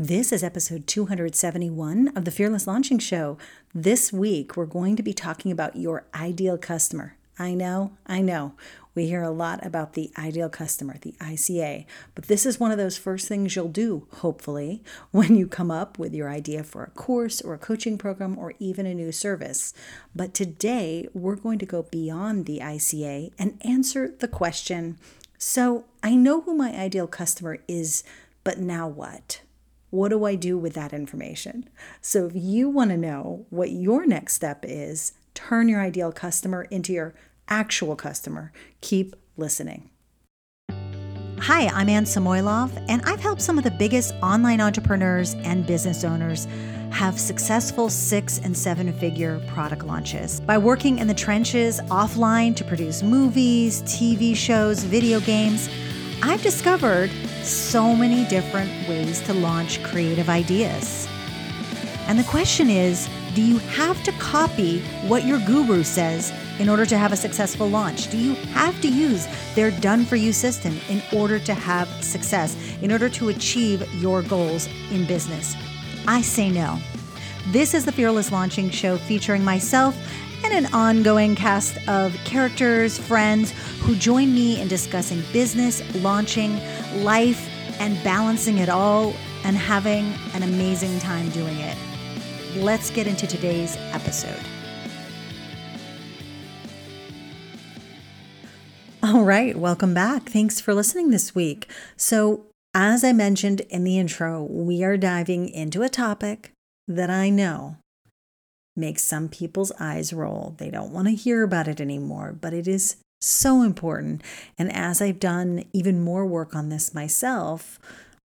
This is episode 271 of the Fearless Launching Show. This week, we're going to be talking about your ideal customer. I know, I know. We hear a lot about the ideal customer, the ICA, but this is one of those first things you'll do, hopefully, when you come up with your idea for a course or a coaching program or even a new service. But today, we're going to go beyond the ICA and answer the question so I know who my ideal customer is, but now what? What do I do with that information? So, if you want to know what your next step is, turn your ideal customer into your actual customer. Keep listening. Hi, I'm Anne Samoilov, and I've helped some of the biggest online entrepreneurs and business owners have successful six and seven figure product launches by working in the trenches offline to produce movies, TV shows, video games. I've discovered so many different ways to launch creative ideas. And the question is do you have to copy what your guru says in order to have a successful launch? Do you have to use their done for you system in order to have success, in order to achieve your goals in business? I say no. This is the Fearless Launching Show featuring myself and an ongoing cast of characters, friends who join me in discussing business, launching, life, and balancing it all and having an amazing time doing it. Let's get into today's episode. All right, welcome back. Thanks for listening this week. So, as I mentioned in the intro, we are diving into a topic that I know makes some people's eyes roll. They don't want to hear about it anymore, but it is so important. And as I've done even more work on this myself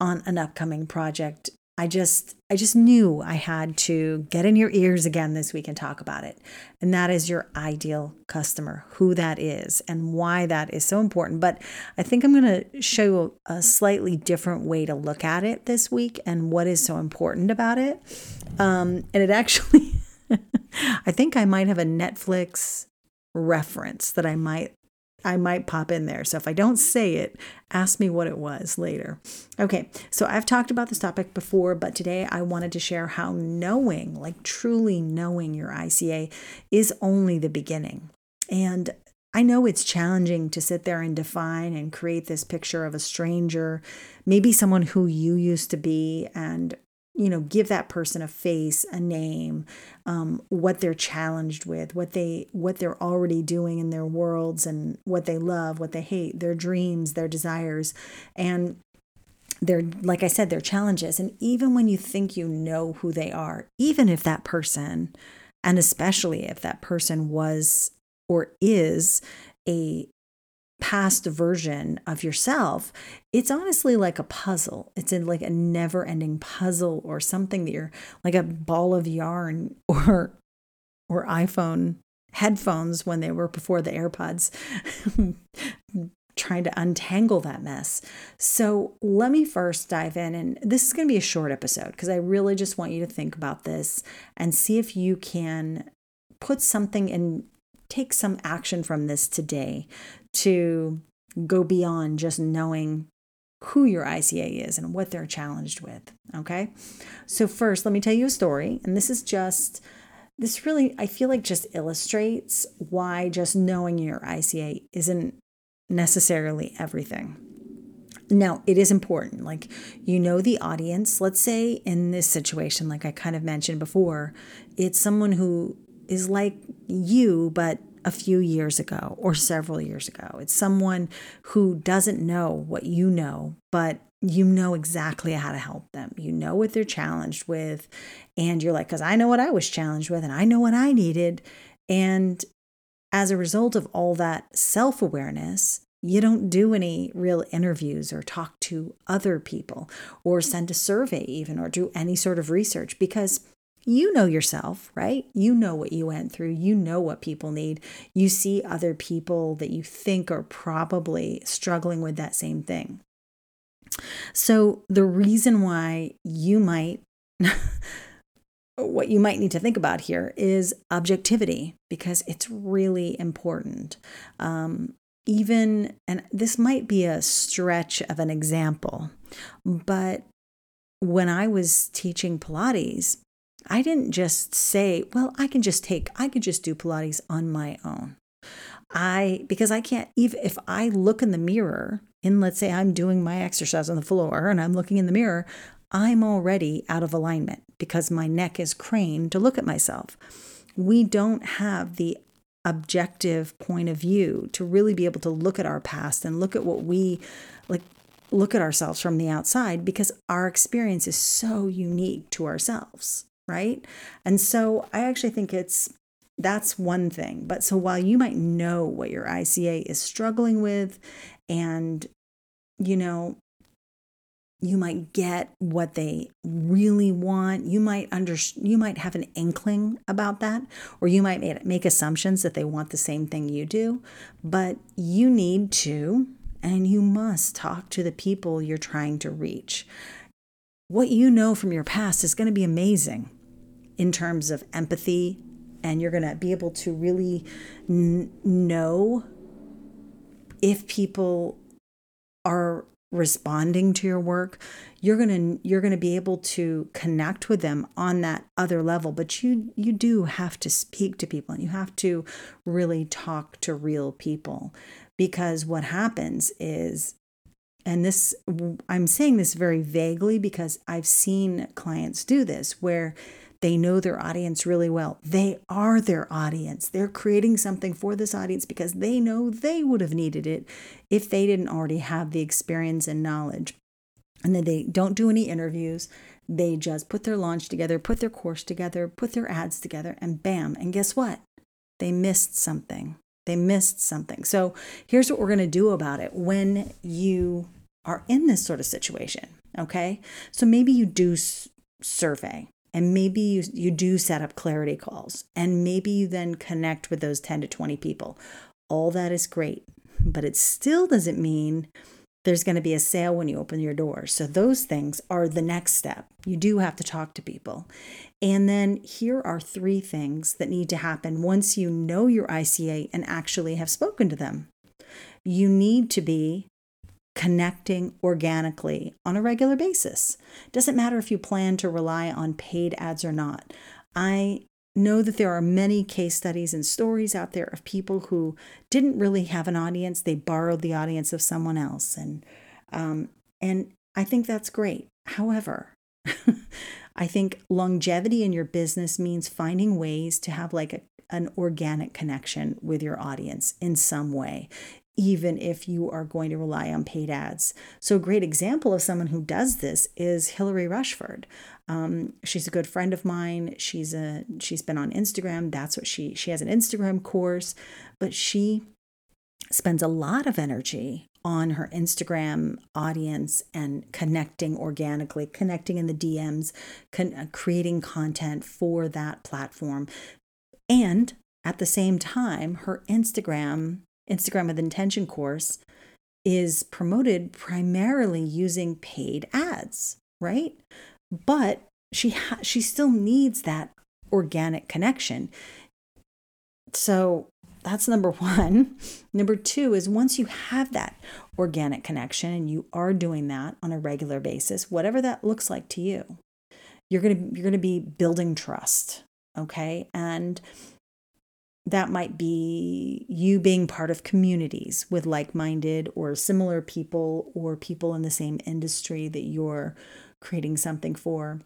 on an upcoming project, I just I just knew I had to get in your ears again this week and talk about it. And that is your ideal customer, who that is and why that is so important. But I think I'm going to show you a slightly different way to look at it this week and what is so important about it. Um, and it actually I think I might have a Netflix reference that I might I might pop in there. So if I don't say it, ask me what it was later. Okay, so I've talked about this topic before, but today I wanted to share how knowing, like truly knowing your ICA, is only the beginning. And I know it's challenging to sit there and define and create this picture of a stranger, maybe someone who you used to be, and you know give that person a face a name um, what they're challenged with what they what they're already doing in their worlds and what they love what they hate their dreams their desires and their like i said their challenges. And even when you think you know who they are even if that person and especially if that person was or is a past version of yourself, it's honestly like a puzzle. It's in like a never ending puzzle or something that you're like a ball of yarn or or iPhone headphones when they were before the AirPods trying to untangle that mess. So, let me first dive in and this is going to be a short episode because I really just want you to think about this and see if you can put something in take some action from this today to go beyond just knowing who your ICA is and what they're challenged with. Okay. So, first, let me tell you a story. And this is just, this really, I feel like just illustrates why just knowing your ICA isn't necessarily everything. Now, it is important. Like, you know, the audience, let's say in this situation, like I kind of mentioned before, it's someone who is like you, but a few years ago or several years ago. It's someone who doesn't know what you know, but you know exactly how to help them. You know what they're challenged with. And you're like, because I know what I was challenged with and I know what I needed. And as a result of all that self awareness, you don't do any real interviews or talk to other people or send a survey, even, or do any sort of research because you know yourself, right? You know what you went through. You know what people need. You see other people that you think are probably struggling with that same thing. So, the reason why you might, what you might need to think about here is objectivity, because it's really important. Um, even, and this might be a stretch of an example, but when I was teaching Pilates, I didn't just say, well, I can just take, I could just do Pilates on my own. I, because I can't, even if I look in the mirror and let's say I'm doing my exercise on the floor and I'm looking in the mirror, I'm already out of alignment because my neck is craned to look at myself. We don't have the objective point of view to really be able to look at our past and look at what we like look at ourselves from the outside because our experience is so unique to ourselves, right? And so I actually think it's that's one thing. But so while you might know what your ICA is struggling with and you know you might get what they really want you might under you might have an inkling about that or you might make, assumptions that they want the same thing you do but you need to and you must talk to the people you're trying to reach what you know from your past is going to be amazing in terms of empathy and you're going to be able to really n- know if people are responding to your work you're going to you're going to be able to connect with them on that other level. But you you do have to speak to people and you have to really talk to real people because what happens is and this I'm saying this very vaguely because I've seen clients do this where they know their audience really well. They are their audience. They're creating something for this audience because they know they would have needed it if they didn't already have the experience and knowledge. And then they don't do any interviews. They just put their launch together, put their course together, put their ads together, and bam. And guess what? They missed something. They missed something. So here's what we're going to do about it when you are in this sort of situation. Okay. So maybe you do survey and maybe you, you do set up clarity calls and maybe you then connect with those 10 to 20 people. All that is great but it still doesn't mean there's going to be a sale when you open your door. So those things are the next step. You do have to talk to people. And then here are three things that need to happen once you know your ica and actually have spoken to them. You need to be connecting organically on a regular basis. Doesn't matter if you plan to rely on paid ads or not. I know that there are many case studies and stories out there of people who didn't really have an audience; they borrowed the audience of someone else, and um, and I think that's great. However, I think longevity in your business means finding ways to have like a, an organic connection with your audience in some way even if you are going to rely on paid ads. So, a great example of someone who does this is Hilary Rushford. Um, she's a good friend of mine. She's a she's been on Instagram. That's what she she has an Instagram course, but she spends a lot of energy on her Instagram audience and connecting organically, connecting in the DMs, con- uh, creating content for that platform. And at the same time, her Instagram Instagram with Intention course is promoted primarily using paid ads, right? But she ha- she still needs that organic connection. So that's number 1. Number 2 is once you have that organic connection and you are doing that on a regular basis, whatever that looks like to you, you're going to you're going to be building trust, okay? And that might be you being part of communities with like minded or similar people or people in the same industry that you're creating something for.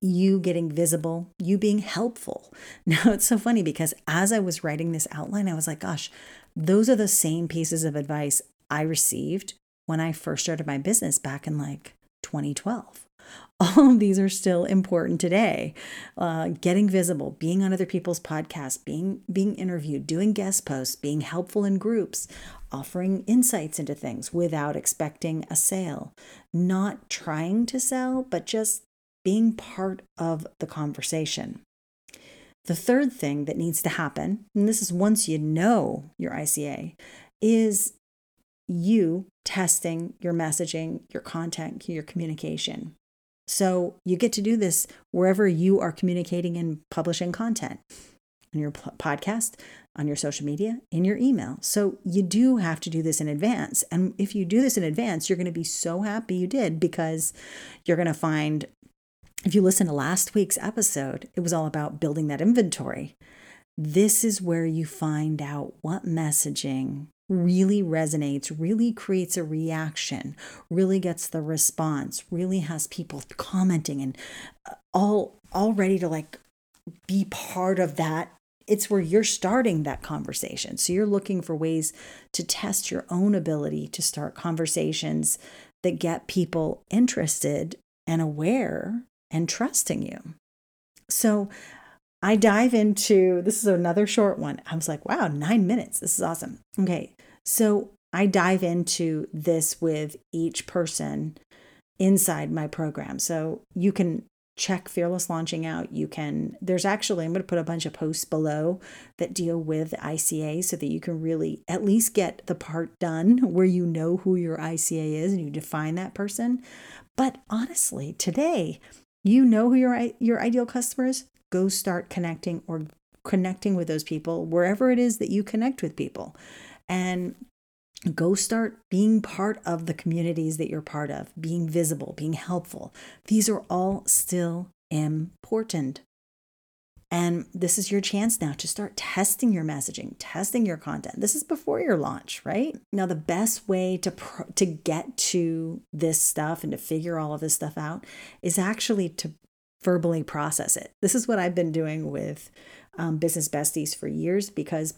You getting visible, you being helpful. Now, it's so funny because as I was writing this outline, I was like, gosh, those are the same pieces of advice I received when I first started my business back in like 2012 all of these are still important today. Uh, getting visible, being on other people's podcasts, being being interviewed, doing guest posts, being helpful in groups, offering insights into things without expecting a sale, not trying to sell, but just being part of the conversation. The third thing that needs to happen, and this is once you know your ICA, is you testing your messaging, your content, your communication. So you get to do this wherever you are communicating and publishing content. on your podcast, on your social media, in your email. So you do have to do this in advance. And if you do this in advance, you're going to be so happy you did because you're going to find if you listen to last week's episode, it was all about building that inventory. This is where you find out what messaging really resonates, really creates a reaction, really gets the response, really has people commenting and uh, all all ready to like be part of that. It's where you're starting that conversation. So you're looking for ways to test your own ability to start conversations that get people interested and aware and trusting you. So I dive into this is another short one. I was like, wow, nine minutes. This is awesome. Okay. So I dive into this with each person inside my program. So you can check Fearless Launching out. You can, there's actually, I'm going to put a bunch of posts below that deal with ICA so that you can really at least get the part done where you know who your ICA is and you define that person. But honestly, today, you know who your your ideal customer is go start connecting or connecting with those people wherever it is that you connect with people and go start being part of the communities that you're part of being visible being helpful these are all still important and this is your chance now to start testing your messaging, testing your content. This is before your launch, right? Now the best way to to get to this stuff and to figure all of this stuff out is actually to verbally process it. This is what I've been doing with um, business besties for years because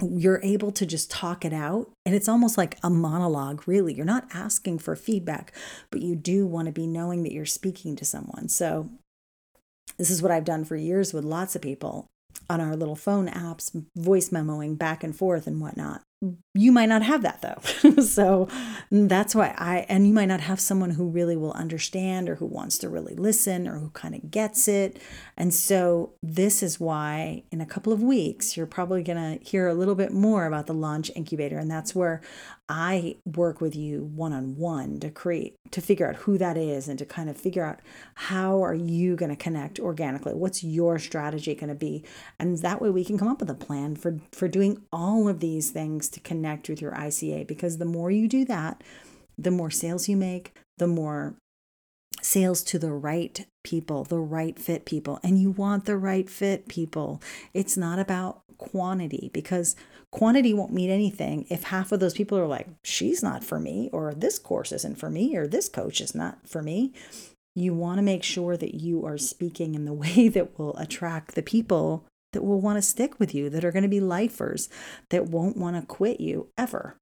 you're able to just talk it out. And it's almost like a monologue really. You're not asking for feedback but you do want to be knowing that you're speaking to someone. So this is what I've done for years with lots of people on our little phone apps, voice memoing back and forth and whatnot you might not have that though. so that's why I, and you might not have someone who really will understand or who wants to really listen or who kind of gets it. And so this is why in a couple of weeks, you're probably going to hear a little bit more about the launch incubator. And that's where I work with you one on one to create, to figure out who that is and to kind of figure out how are you going to connect organically? What's your strategy going to be? And that way we can come up with a plan for, for doing all of these things to connect with your ICA because the more you do that, the more sales you make, the more sales to the right people, the right fit people. And you want the right fit people. It's not about quantity because quantity won't mean anything if half of those people are like, she's not for me, or this course isn't for me, or this coach is not for me. You want to make sure that you are speaking in the way that will attract the people that will want to stick with you, that are going to be lifers, that won't want to quit you ever.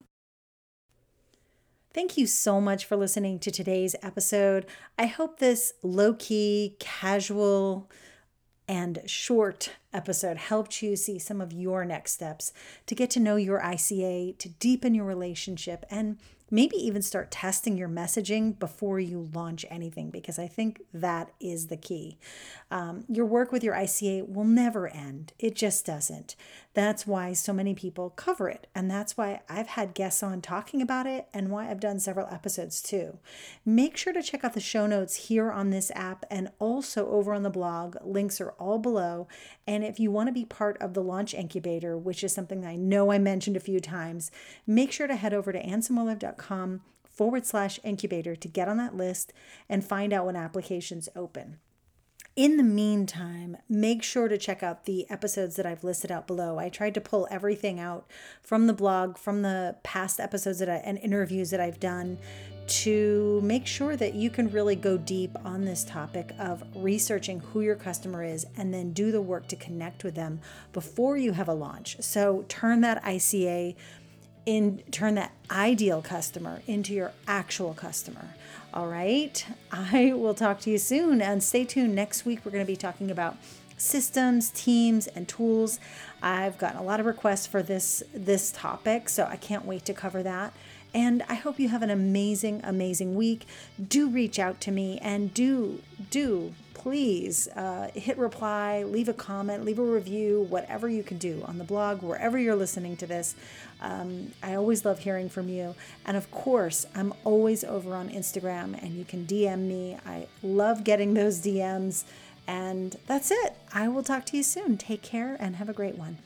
Thank you so much for listening to today's episode. I hope this low key, casual, and short episode helped you see some of your next steps to get to know your ICA, to deepen your relationship, and maybe even start testing your messaging before you launch anything, because I think that is the key. Um, your work with your ICA will never end, it just doesn't. That's why so many people cover it. And that's why I've had guests on talking about it and why I've done several episodes too. Make sure to check out the show notes here on this app and also over on the blog. Links are all below. And if you want to be part of the launch incubator, which is something I know I mentioned a few times, make sure to head over to annesamoilov.com forward slash incubator to get on that list and find out when applications open. In the meantime, make sure to check out the episodes that I've listed out below. I tried to pull everything out from the blog, from the past episodes that I, and interviews that I've done to make sure that you can really go deep on this topic of researching who your customer is and then do the work to connect with them before you have a launch. So turn that ICA in turn that ideal customer into your actual customer. All right. I will talk to you soon and stay tuned. Next week, we're going to be talking about systems, teams, and tools. I've gotten a lot of requests for this this topic, so I can't wait to cover that. And I hope you have an amazing, amazing week. Do reach out to me and do, do please uh, hit reply, leave a comment, leave a review, whatever you can do on the blog, wherever you're listening to this. Um, I always love hearing from you. And of course, I'm always over on Instagram and you can DM me. I love getting those DMs And that's it. I will talk to you soon. Take care and have a great one.